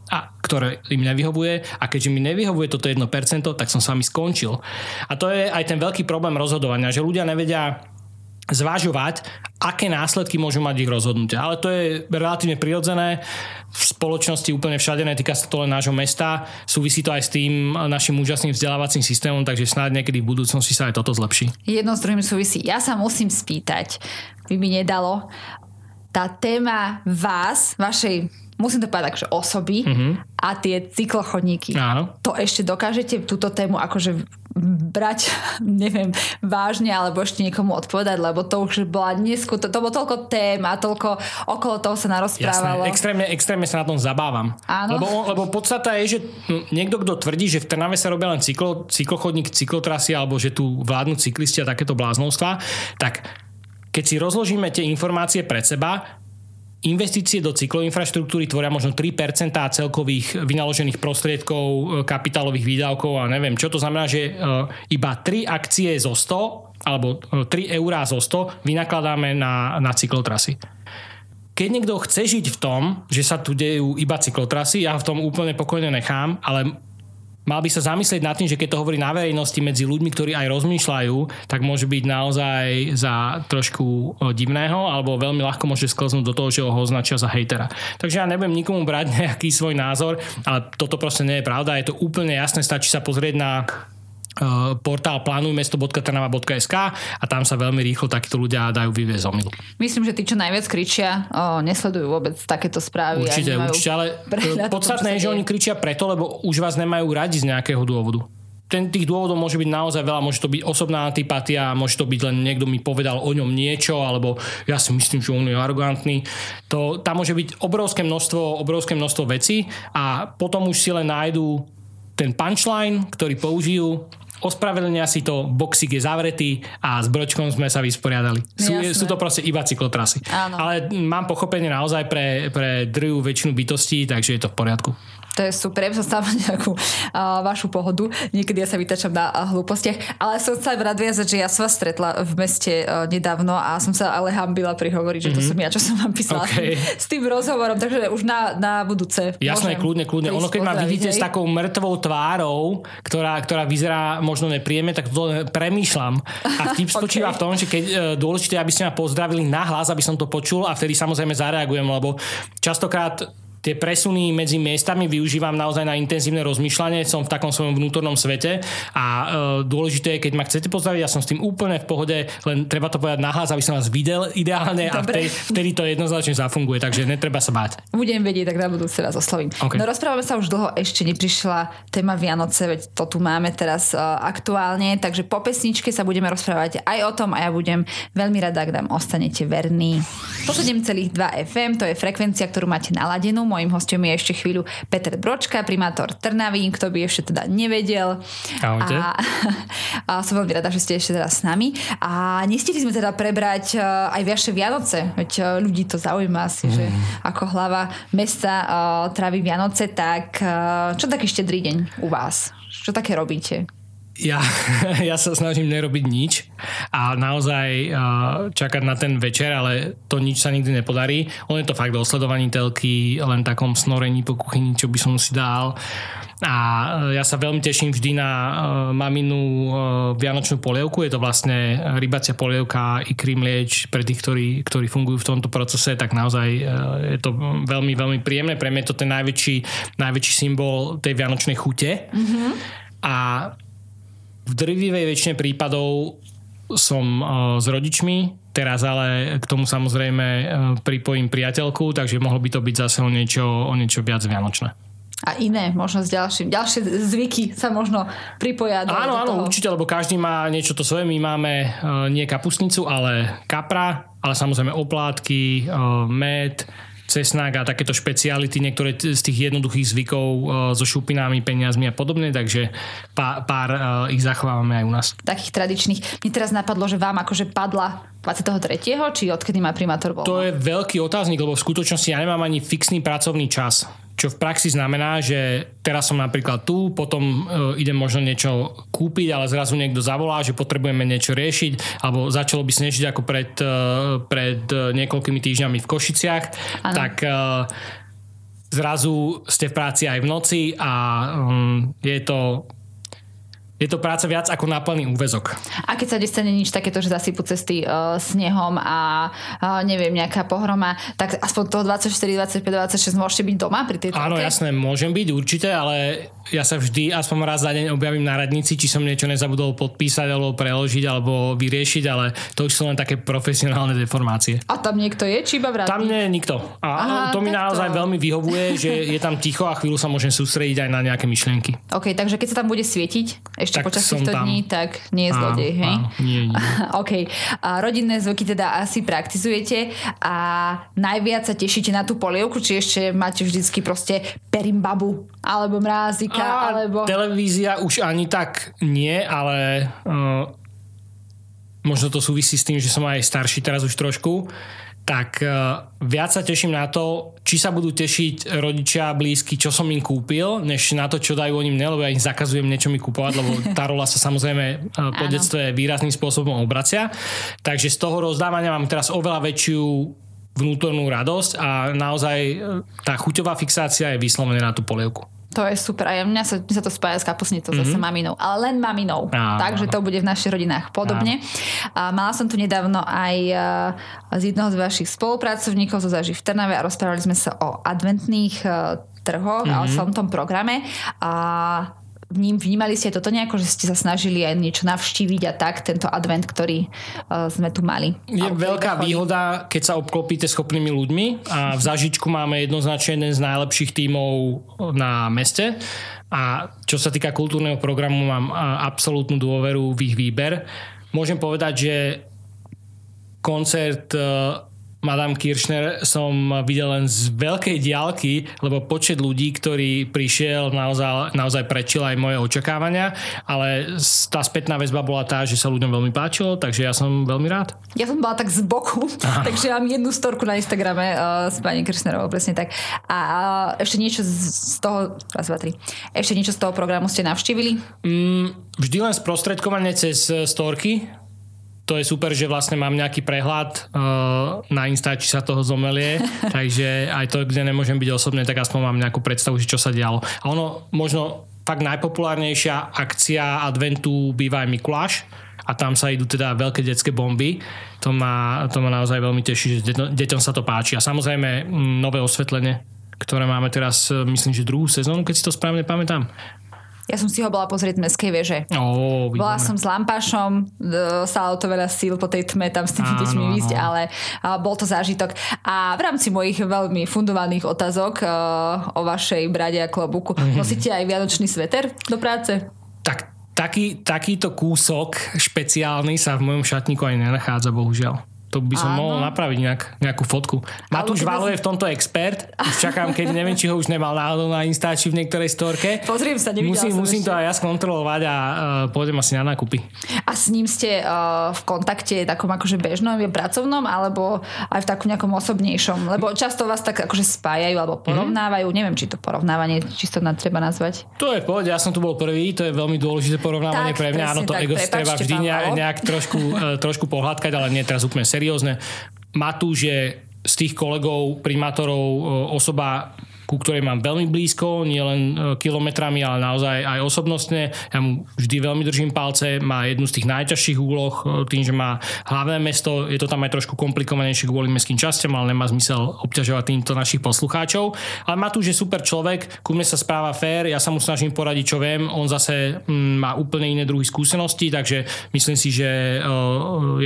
a, ktoré im nevyhovuje a keďže mi nevyhovuje toto 1%, tak som s vami skončil. A to je aj ten veľký problém rozhodovania, že ľudia nevedia zvažovať, aké následky môžu mať ich rozhodnutia. Ale to je relatívne prirodzené v spoločnosti úplne všade, netýka sa to len nášho mesta, súvisí to aj s tým našim úžasným vzdelávacím systémom, takže snáď niekedy v budúcnosti sa aj toto zlepší. Jedno s druhým súvisí. Ja sa musím spýtať, by mi nedalo, tá téma vás, vašej musím to povedať, že osoby mm-hmm. a tie cyklochodníky. Áno. To ešte dokážete túto tému akože brať, neviem, vážne alebo ešte niekomu odpovedať, lebo to už bola dnesku, to, to bolo toľko tém a toľko okolo toho sa narozprávalo. Jasné, extrémne, extrémne sa na tom zabávam. Áno. Lebo, lebo podstata je, že niekto, kto tvrdí, že v Trnave sa robia len cyklo, cyklochodník, cyklotrasy alebo že tu vládnu cyklisti a takéto bláznostva, tak keď si rozložíme tie informácie pred seba, Investície do cykloinfraštruktúry tvoria možno 3% celkových vynaložených prostriedkov, e, kapitálových výdavkov a neviem čo. To znamená, že e, iba 3 akcie zo 100 alebo 3 e, eurá zo 100 vynakladáme na, na cyklotrasy. Keď niekto chce žiť v tom, že sa tu dejú iba cyklotrasy, ja v tom úplne pokojne nechám, ale mal by sa zamyslieť nad tým, že keď to hovorí na verejnosti medzi ľuďmi, ktorí aj rozmýšľajú, tak môže byť naozaj za trošku divného alebo veľmi ľahko môže sklznúť do toho, že ho označia za hejtera. Takže ja nebudem nikomu brať nejaký svoj názor, ale toto proste nie je pravda. Je to úplne jasné, stačí sa pozrieť na portál plánujmesto.trnava.sk a tam sa veľmi rýchlo takíto ľudia dajú vyviezť z omilu. Myslím, že tí, čo najviac kričia, o, nesledujú vôbec takéto správy. Určite, určite, ale podstatné je, že oni kričia preto, lebo už vás nemajú radi z nejakého dôvodu ten, tých dôvodov môže byť naozaj veľa, môže to byť osobná antipatia, môže to byť len niekto mi povedal o ňom niečo, alebo ja si myslím, že on je arrogantný. To, tam môže byť obrovské množstvo, obrovské množstvo vecí a potom už si len nájdú ten punchline, ktorý použijú ospravedlnia si to, boxík je zavretý a s bročkom sme sa vysporiadali. Sú, sú to proste iba cyklotrasy. Áno. Ale mám pochopenie naozaj pre, pre druhú väčšinu bytostí, takže je to v poriadku. To je super, som stále nejakú uh, vašu pohodu. Niekedy ja sa vytačam na uh, hlúpostiach. Ale som sa rád viazať, že ja som vás stretla v meste uh, nedávno a som sa ale hambila prihovoriť, že mm-hmm. to mhm. som ja, čo som vám písala okay. s tým rozhovorom. Takže už na, na budúce. Jasné, kľudne, kľudne. Ono keď ma vidíte hej? s takou mŕtvou tvárou, ktorá, ktorá vyzerá možno nepríjemne, tak to premýšľam. A vtip spočíva okay. v tom, že keď uh, dôležité, aby ste ma pozdravili nahlas, aby som to počul a vtedy samozrejme zareagujem, lebo častokrát tie presuny medzi miestami využívam naozaj na intenzívne rozmýšľanie, som v takom svojom vnútornom svete a e, dôležité je, keď ma chcete pozdraviť, ja som s tým úplne v pohode, len treba to povedať nahlas, aby som vás videl ideálne Dobre. a vtedy, vtedy to jednoznačne zafunguje, takže netreba sa báť. Budem vedieť, tak na budúce vás oslovím. Okay. No rozprávame sa už dlho, ešte neprišla téma Vianoce, veď to tu máme teraz uh, aktuálne, takže po pesničke sa budeme rozprávať aj o tom a ja budem veľmi rada, ak nám ostanete verní. 107,2 FM, to je frekvencia, ktorú máte naladenú Mojím hostom je ešte chvíľu Peter Bročka, primátor Trnavy, kto by ešte teda nevedel. Ahojte. A, a som veľmi rada, že ste ešte teraz s nami. A nestihli sme teda prebrať e, aj vaše Vianoce, veď e, ľudí to zaujíma asi, mm. že ako hlava mesta uh, trávi Vianoce, tak čo taký štedrý deň u vás? Čo také robíte? Ja, ja sa snažím nerobiť nič a naozaj uh, čakať na ten večer, ale to nič sa nikdy nepodarí. On je to fakt o sledovaní telky, len takom snorení po kuchyni, čo by som si dal. A ja sa veľmi teším vždy na uh, maminu vianočnú polievku. Je to vlastne rybacia polievka i mlieč pre tých, ktorí, ktorí fungujú v tomto procese, tak naozaj je to veľmi, veľmi príjemné. Pre mňa je to ten najväčší, najväčší symbol tej vianočnej chute. Mm-hmm. A v drvivej väčšine prípadov som uh, s rodičmi, teraz ale k tomu samozrejme uh, pripojím priateľku, takže mohlo by to byť zase o niečo, o niečo viac vianočné. A iné, možno s ďalším. Ďalšie zvyky sa možno pripoja do Áno, do áno, toho. určite, lebo každý má niečo to svoje. My máme uh, nie kapusnicu, ale kapra, ale samozrejme oplátky, med, cesnák a takéto špeciality, niektoré z tých jednoduchých zvykov uh, so šupinami, peniazmi a podobne, takže pár, pár uh, ich zachovávame aj u nás. Takých tradičných. Mne teraz napadlo, že vám akože padla 23. či odkedy má primátor voľno? To je veľký otáznik, lebo v skutočnosti ja nemám ani fixný pracovný čas. Čo v praxi znamená, že teraz som napríklad tu, potom uh, idem možno niečo kúpiť, ale zrazu niekto zavolá, že potrebujeme niečo riešiť, alebo začalo by snežiť ako pred, uh, pred niekoľkými týždňami v Košiciach, ano. tak uh, zrazu ste v práci aj v noci a um, je to je to práca viac ako na plný úvezok. A keď sa nestane nič takéto, že zasypú cesty uh, snehom a uh, neviem, nejaká pohroma, tak aspoň toho 24, 25, 26 môžete byť doma pri tejto Áno, jasné, môžem byť určite, ale ja sa vždy aspoň raz za deň objavím na radnici, či som niečo nezabudol podpísať alebo preložiť alebo vyriešiť, ale to už sú len také profesionálne deformácie. A tam niekto je, či iba v Tam nie je nikto. A Aha, to mi naozaj to... veľmi vyhovuje, že je tam ticho a chvíľu sa môžem sústrediť aj na nejaké myšlienky. OK, takže keď sa tam bude svietiť ešte tak počas týchto tam. dní, tak nie je zlodej, hej? Áno, nie, nie. OK. A rodinné zvuky teda asi praktizujete a najviac sa tešíte na tú polievku, či ešte máte vždycky proste perimbabu alebo mrázik televízika, alebo... Televízia už ani tak nie, ale uh, možno to súvisí s tým, že som aj starší teraz už trošku, tak uh, viac sa teším na to, či sa budú tešiť rodičia blízky, čo som im kúpil, než na to, čo dajú oni mne, lebo ja im zakazujem niečo mi kúpovať, lebo tá rola sa samozrejme uh, po detstve výrazným spôsobom obracia. Takže z toho rozdávania mám teraz oveľa väčšiu vnútornú radosť a naozaj tá chuťová fixácia je vyslovená na tú polievku. To je super. A mňa sa, mňa sa to spája s kapusnicou mm-hmm. zase maminou. Ale len maminou. Áno, Takže to bude v našich rodinách podobne. A mala som tu nedávno aj z jedného z vašich spolupracovníkov zo Zaži v Trnave a rozprávali sme sa o adventných trhoch mm-hmm. a o celom tom programe. A vním, vnímali ste toto nejako, že ste sa snažili aj niečo navštíviť a tak, tento advent, ktorý uh, sme tu mali. Je veľká chodí. výhoda, keď sa obklopíte schopnými ľuďmi a v Zažičku máme jednoznačne jeden z najlepších tímov na meste a čo sa týka kultúrneho programu mám absolútnu dôveru v ich výber. Môžem povedať, že koncert Madame Kirchner som videl len z veľkej diálky, lebo počet ľudí, ktorý prišiel, naozaj, naozaj prečil aj moje očakávania, ale tá spätná väzba bola tá, že sa ľuďom veľmi páčilo, takže ja som veľmi rád. Ja som bola tak z boku, Aha. takže mám jednu storku na Instagrame uh, s pani Kirchnerovou, presne tak. A uh, ešte niečo z toho, raz, dva, tri, ešte niečo z toho programu ste navštívili? Mm, vždy len sprostredkovanie cez storky, to je super, že vlastne mám nejaký prehľad uh, na Insta, či sa toho zomelie, takže aj to, kde nemôžem byť osobne, tak aspoň mám nejakú predstavu, čo sa dialo. A ono, možno fakt najpopulárnejšia akcia adventu býva aj Mikuláš a tam sa idú teda veľké detské bomby. To ma, to ma naozaj veľmi teší, že deťom, deťom sa to páči. A samozrejme nové osvetlenie, ktoré máme teraz, myslím, že druhú sezónu, keď si to správne pamätám. Ja som si ho bola pozrieť v Mestskej veže. Oh, bola som s lampášom, stálo to veľa síl po tej tme tam s tými deťmi ísť, ale bol to zážitok. A v rámci mojich veľmi fundovaných otázok o vašej brade a klobuku, mm-hmm. nosíte aj vianočný sveter do práce? Tak taký, takýto kúsok špeciálny sa v mojom šatníku aj nenachádza, bohužiaľ. To by som Áno. mohol napraviť nejak, nejakú fotku. Matúš Valo je v tomto expert. Už čakám, keď neviem, či ho už nemal náhodou na Instači v niektorej storke. Pozriem sa, musím, musím to aj ja skontrolovať a uh, pôjdem asi na nákupy. A s ním ste uh, v kontakte takom akože bežnom, pracovnom, alebo aj v takom nejakom osobnejšom? Lebo často vás tak akože spájajú alebo mhm. porovnávajú. Mm-hmm. Neviem, či to porovnávanie čisto na treba nazvať. To je v pohode, ja som tu bol prvý, to je veľmi dôležité porovnávanie tak, pre mňa. Áno, to ego treba vždy nejak, nejak trošku, uh, trošku pohľadkať, ale nie teraz úplne seriózne seriózne. Matúš je z tých kolegov, primátorov e, osoba ku ktorej mám veľmi blízko, nie len e, kilometrami, ale naozaj aj osobnostne. Ja mu vždy veľmi držím palce, má jednu z tých najťažších úloh, e, tým, že má hlavné mesto, je to tam aj trošku komplikovanejšie kvôli mestským častiam, ale nemá zmysel obťažovať týmto našich poslucháčov. Ale má tu, že super človek, ku mne sa správa fér, ja sa mu snažím poradiť, čo viem, on zase mm, má úplne iné druhy skúsenosti, takže myslím si, že e,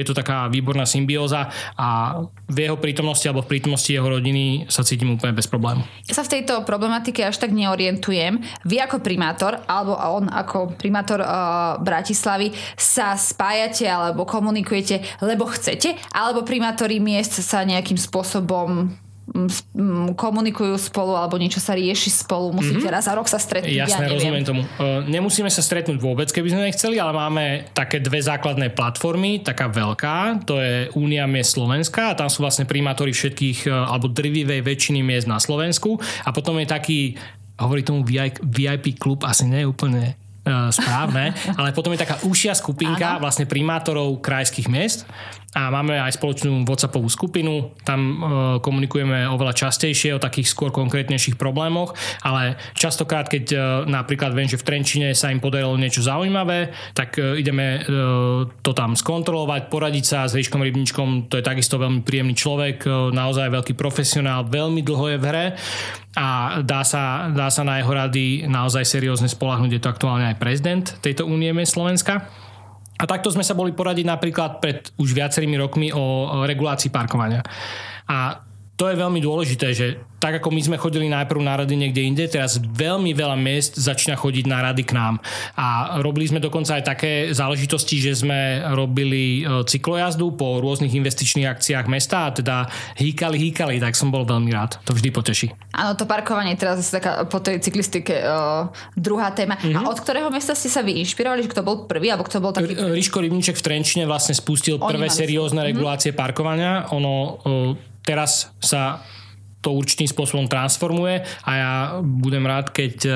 je to taká výborná symbióza a v jeho prítomnosti alebo v prítomnosti jeho rodiny sa cítim úplne bez problému. Ja sa v tejto problematike až tak neorientujem. Vy ako primátor, alebo on ako primátor uh, Bratislavy sa spájate alebo komunikujete, lebo chcete, alebo primátori miest sa nejakým spôsobom komunikujú spolu alebo niečo sa rieši spolu, musíte mm-hmm. raz za rok sa stretnúť. Jasné, ja neviem. rozumiem tomu. E, Nemusíme sa stretnúť vôbec, keby sme nechceli, ale máme také dve základné platformy, taká veľká, to je Únia miest Slovenska a tam sú vlastne primátori všetkých, e, alebo drvivej väčšiny miest na Slovensku a potom je taký, hovorí tomu VIP, klub, asi nie je úplne e, správne, ale potom je taká užšia skupinka Áno. vlastne primátorov krajských miest a máme aj spoločnú WhatsAppovú skupinu, tam e, komunikujeme oveľa častejšie o takých skôr konkrétnejších problémoch, ale častokrát, keď e, napríklad viem, že v Trenčine sa im podarilo niečo zaujímavé, tak e, ideme to tam skontrolovať, poradiť sa s Ríškom Rybničkom, to je takisto veľmi príjemný človek, naozaj veľký profesionál, veľmi dlho je v hre a dá sa, dá sa na jeho rady naozaj seriózne spolahnuť, je to aktuálne aj prezident tejto únie Slovenska. A takto sme sa boli poradiť napríklad pred už viacerými rokmi o regulácii parkovania. A to je veľmi dôležité, že tak ako my sme chodili najprv na rady niekde inde, teraz veľmi veľa miest začína chodiť na rady k nám. A robili sme dokonca aj také záležitosti, že sme robili e, cyklojazdu po rôznych investičných akciách mesta a teda hýkali, hýkali, tak som bol veľmi rád. To vždy poteší. Áno, to parkovanie teraz je taká po tej cyklistike uh, druhá téma. Mhm. Mm-hmm. A od ktorého mesta ste sa vy inšpirovali, že kto bol prvý, alebo kto bol taký... Ríško Rybníček v Trenčine vlastne spustil prvé seriózne regulácie parkovania. Ono e, teraz sa to určitým spôsobom transformuje a ja budem rád, keď e,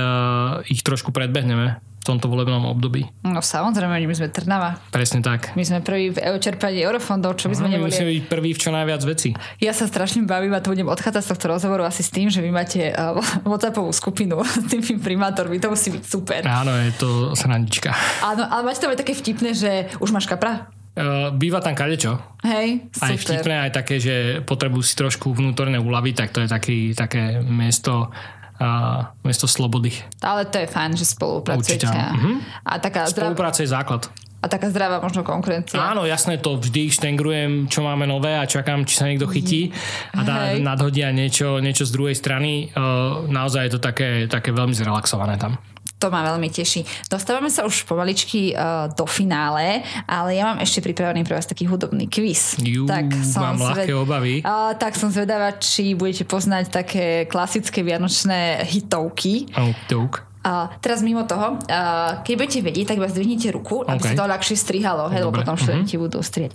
ich trošku predbehneme v tomto volebnom období. No samozrejme, my sme Trnava. Presne tak. My sme prví v čerpaní eurofondov, čo by sme No, neboli. musíme byť prvý v čo najviac veci. Ja sa strašne bavím a to budem odchádzať z tohto rozhovoru asi s tým, že vy máte uh, WhatsAppovú skupinu s tými primátormi. To musí byť super. Áno, je to srandička. Áno, ale máte tam aj také vtipné, že už máš kapra? E, Býva tam kadečo. Hej, Aj super. vtipné, aj také, že potrebujú si trošku vnútorné úlavy, tak to je taký, také miesto, uh, miesto slobody. Ale to je fajn, že spolupracujete. Určite. Mhm. A taká, Spolupráca je základ. a taká zdravá možno konkurencia. Áno, jasné, to vždy štengrujem, čo máme nové a čakám, či sa niekto chytí a dá, Hej. nadhodia niečo, niečo z druhej strany. Uh, naozaj je to také, také veľmi zrelaxované tam. To ma veľmi teší. Dostávame sa už pomaličky uh, do finále, ale ja mám ešte pripravený pre vás taký hudobný quiz. Jú, mám ľahké obavy. Uh, tak som zvedavá, či budete poznať také klasické vianočné hitovky. Tuk. Uh, teraz mimo toho, uh, keď budete vedieť, tak iba zdvihnite ruku, aby OK. sa to ľahšie strihalo, hej, lebo potom študenti budú strieť.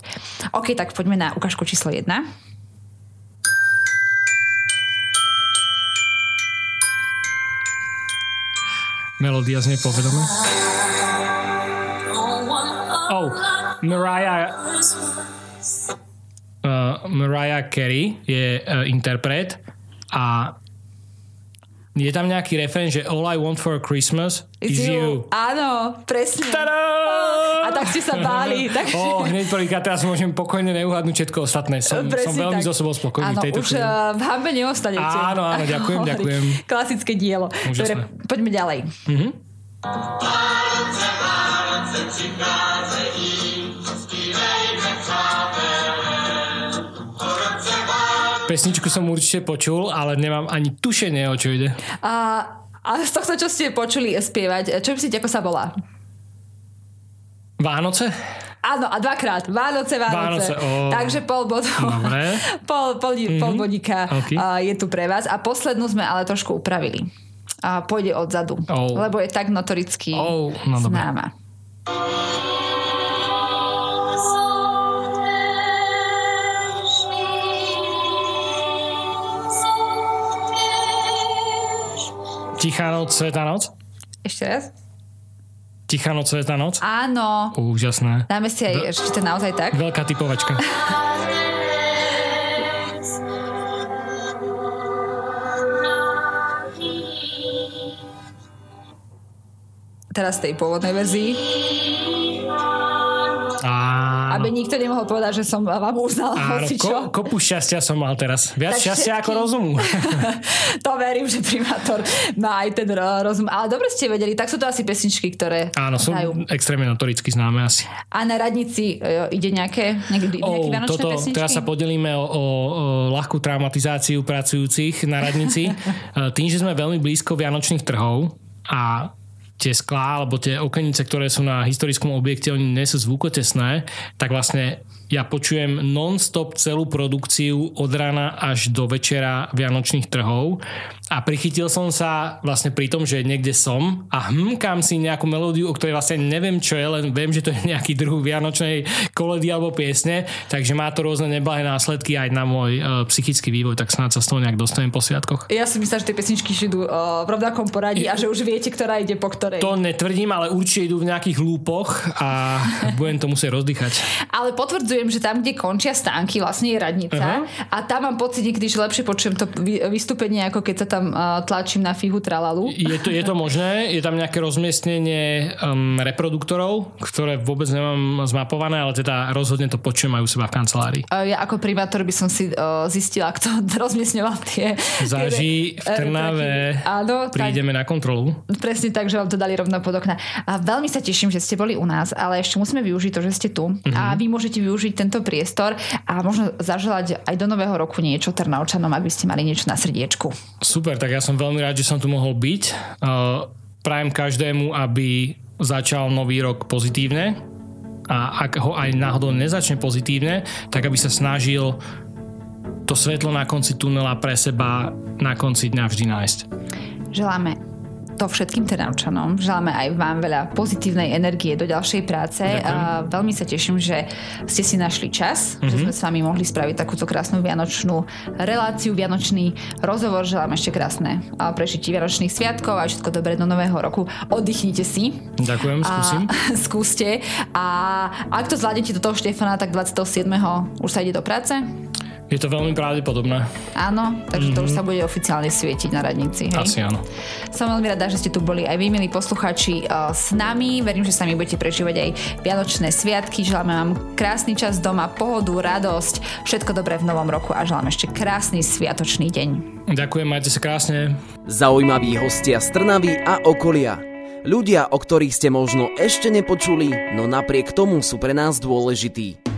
OK, tak poďme na ukážku číslo 1. Melódia znie povedomé. Oh, Mariah... Uh, Mariah Carey je uh, interpret a je tam nejaký refrén, že All I want for Christmas is, you. Áno, presne. Tada! A tak ste sa báli. Tak... Ó, hneď prvýkrát teraz môžem pokojne neuhadnúť všetko ostatné. Som, som Presne veľmi tak. so sebou spokojný Áno, tejto už chvíli. uh, v hambe neostanete. Áno, áno, ďakujem, Hovorí. ďakujem. Klasické dielo. Úžasné. Dobre, poďme ďalej. Pesničku som určite počul, ale nemám ani tušenie, o čo ide. A, a z tohto, čo ste počuli spievať, čo myslíte, ako sa volá? Vánoce? Áno, a dvakrát. Vánoce, Vánoce. Vánoce, ó. Takže pol bodu. Dobre. pol, pol, mm-hmm. pol bodíka Ok. a, je tu pre vás. A poslednú sme ale trošku upravili. A pôjde odzadu. Ó. Lebo je tak notoricky Ó, no dobre. známa. Tichá noc, svetá noc? Ešte raz? Tichá noc, svetá noc? Áno. Úžasné. Dáme si aj, či to naozaj tak? Veľká typovačka. Teraz tej pôvodnej verzii. Áno. Aby nikto nemohol povedať, že som vám uznala Áno, hoci ko, kopu šťastia som mal teraz. Viac Tak šťastia všetky- ako rozumu. to verím, že primátor má aj ten ro- rozum. Ale dobre ste vedeli, tak sú to asi pesničky, ktoré Áno, sú hrajú. extrémne notoricky známe asi. A na radnici e, ide nejaké, nejaké, nejaké Oh, vianočné toto, pesničky? teraz sa podelíme o, o, o ľahkú traumatizáciu pracujúcich na radnici. E, Tým, že sme veľmi blízko vianočných trhov a tie sklá alebo tie okenice, ktoré sú na historickom objekte, oni nie sú zvukotesné, tak vlastne ja počujem non-stop celú produkciu od rána až do večera Vianočných trhov a prichytil som sa vlastne pri tom, že niekde som a hmkám si nejakú melódiu, o ktorej vlastne neviem čo je, len viem, že to je nejaký druh Vianočnej koledy alebo piesne, takže má to rôzne neblahé následky aj na môj uh, psychický vývoj, tak snáď sa z toho nejak dostanem po sviatkoch. Ja si myslím, že tie pesničky idú uh, v rovnakom poradí a že už viete, ktorá ide po ktorej. To netvrdím, ale určite idú v nejakých lúpoch a budem to musieť rozdýchať. Ale potvrdzujem, že tam, kde končia stánky, vlastne je radnica uh-huh. a tam mám pocit niekedy, že lepšie počujem to vystúpenie, ako keď sa tam uh, tlačím na fihu tralalu. Je to, je to možné, je tam nejaké rozmiestnenie um, reproduktorov, ktoré vôbec nemám zmapované, ale teda rozhodne to počujem aj u seba v kancelárii. Uh, ja ako primátor by som si uh, zistila, kto rozmiestňoval tie... Záži v Trnave. Áno, prídeme tak, na kontrolu. Presne tak, že vám to dali rovno pod okna. A veľmi sa teším, že ste boli u nás, ale ešte musíme využiť to, že ste tu. Uh-huh. A vy môžete využiť tento priestor a možno zaželať aj do nového roku niečo Trnavčanom, aby ste mali niečo na srdiečku. Super, tak ja som veľmi rád, že som tu mohol byť. Uh, prajem každému, aby začal nový rok pozitívne a ak ho aj náhodou nezačne pozitívne, tak aby sa snažil to svetlo na konci tunela pre seba na konci dňa vždy nájsť. Želáme to všetkým Trnavčanom. Želáme aj vám veľa pozitívnej energie do ďalšej práce. A veľmi sa teším, že ste si našli čas, mm-hmm. že mhm. sme s vami mohli spraviť takúto krásnu vianočnú reláciu, vianočný rozhovor. Želám ešte krásne prežitie vianočných sviatkov a všetko dobré do nového roku. Oddychnite si. Ďakujem, skúsim. A, skúste. A ak to zvládnete do toho Štefana, tak 27. už sa ide do práce? Je to veľmi pravdepodobné. Áno, takže mm-hmm. to už mhm. sa bude oficiálne svietiť na radnici. Hej? Asi áno. Som veľmi rada, že ste tu boli aj vy, milí posluchači, uh, s nami. Verím, že sa mi budete prežívať aj Vianočné sviatky. Želáme vám krásny čas doma, pohodu, radosť, všetko dobré v novom roku a želám ešte krásny sviatočný deň. Ďakujem, majte sa krásne. Zaujímaví hostia z Trnavy a okolia. Ľudia, o ktorých ste možno ešte nepočuli, no napriek tomu sú pre nás dôležití.